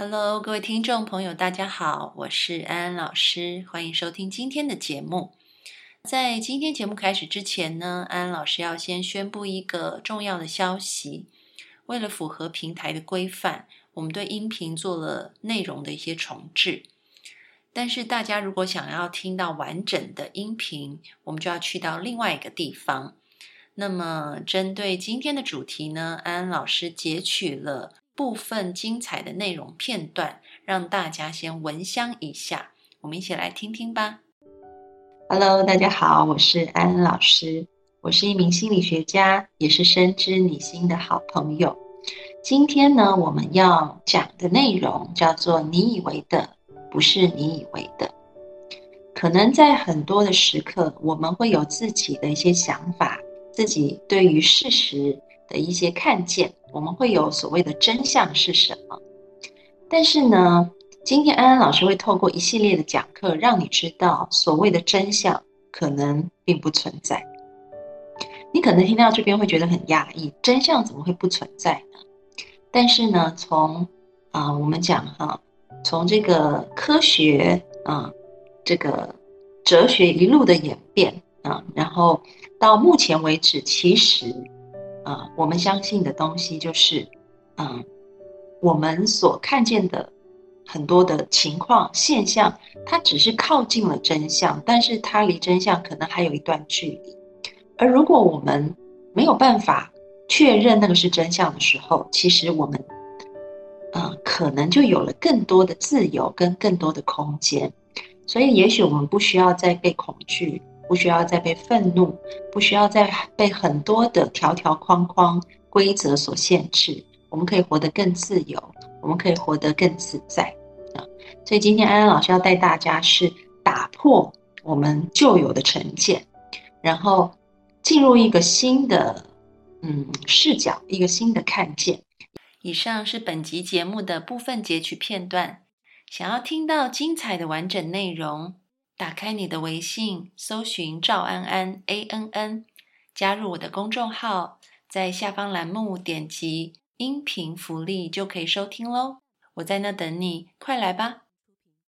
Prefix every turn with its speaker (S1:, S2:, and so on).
S1: Hello，各位听众朋友，大家好，我是安安老师，欢迎收听今天的节目。在今天节目开始之前呢，安安老师要先宣布一个重要的消息。为了符合平台的规范，我们对音频做了内容的一些重置。但是大家如果想要听到完整的音频，我们就要去到另外一个地方。那么，针对今天的主题呢，安安老师截取了。部分精彩的内容片段，让大家先闻香一下。我们一起来听听吧。Hello，大家好，我是安安老师，我是一名心理学家，也是深知你心的好朋友。今天呢，我们要讲的内容叫做“你以为的不是你以为的”。可能在很多的时刻，我们会有自己的一些想法，自己对于事实的一些看见。我们会有所谓的真相是什么？但是呢，今天安安老师会透过一系列的讲课，让你知道所谓的真相可能并不存在。你可能听到这边会觉得很压抑，真相怎么会不存在呢？但是呢，从啊，我们讲哈，从这个科学啊，这个哲学一路的演变啊，然后到目前为止，其实。啊，我们相信的东西就是，嗯，我们所看见的很多的情况现象，它只是靠近了真相，但是它离真相可能还有一段距离。而如果我们没有办法确认那个是真相的时候，其实我们，嗯，可能就有了更多的自由跟更多的空间。所以，也许我们不需要再被恐惧。不需要再被愤怒，不需要再被很多的条条框框、规则所限制。我们可以活得更自由，我们可以活得更自在啊！所以今天安安老师要带大家是打破我们旧有的成见，然后进入一个新的嗯视角，一个新的看见。以上是本集节目的部分截取片段，想要听到精彩的完整内容。打开你的微信，搜寻赵安安 A N N，加入我的公众号，在下方栏目点击音频福利就可以收听喽。我在那等你，快来吧！